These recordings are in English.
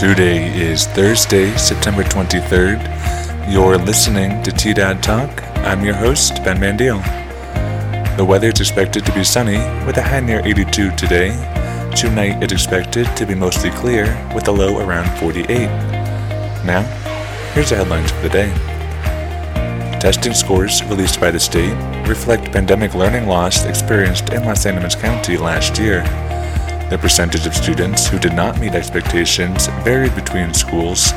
Today is Thursday, September 23rd. You're listening to T Dad Talk. I'm your host, Ben Mandiel. The weather is expected to be sunny with a high near 82 today. Tonight is expected to be mostly clear with a low around 48. Now, here's the headlines for the day. Testing scores released by the state reflect pandemic learning loss experienced in Las Animas County last year. The percentage of students who did not meet expectations varied between schools,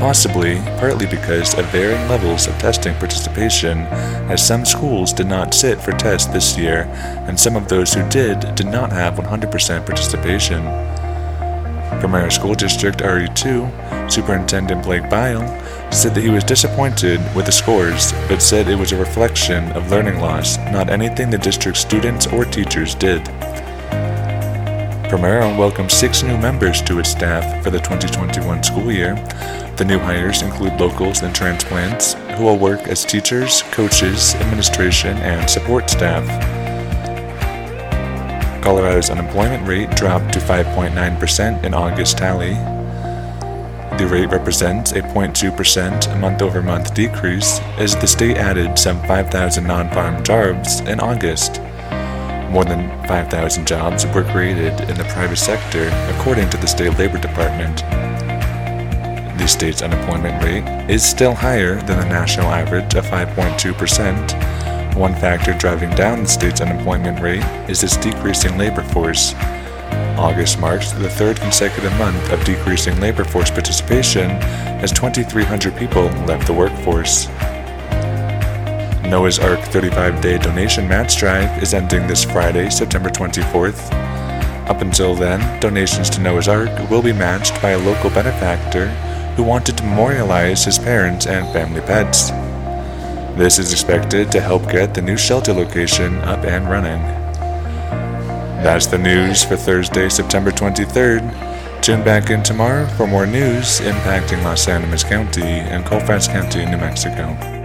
possibly partly because of varying levels of testing participation, as some schools did not sit for tests this year, and some of those who did did not have 100% participation. From our school district RE2, Superintendent Blake Bile said that he was disappointed with the scores, but said it was a reflection of learning loss, not anything the district's students or teachers did. Primero welcomed six new members to its staff for the 2021 school year. The new hires include locals and transplants who will work as teachers, coaches, administration, and support staff. Colorado's unemployment rate dropped to 5.9% in August tally. The rate represents a 0.2% month over month decrease as the state added some 5,000 non farm jobs in August. More than 5,000 jobs were created in the private sector, according to the state labor department. The state's unemployment rate is still higher than the national average of 5.2%. One factor driving down the state's unemployment rate is its decreasing labor force. August marks the third consecutive month of decreasing labor force participation as 2,300 people left the workforce. Noah's Ark 35 day donation match drive is ending this Friday, September 24th. Up until then, donations to Noah's Ark will be matched by a local benefactor who wanted to memorialize his parents and family pets. This is expected to help get the new shelter location up and running. That's the news for Thursday, September 23rd. Tune back in tomorrow for more news impacting Las Animas County and Colfax County, New Mexico.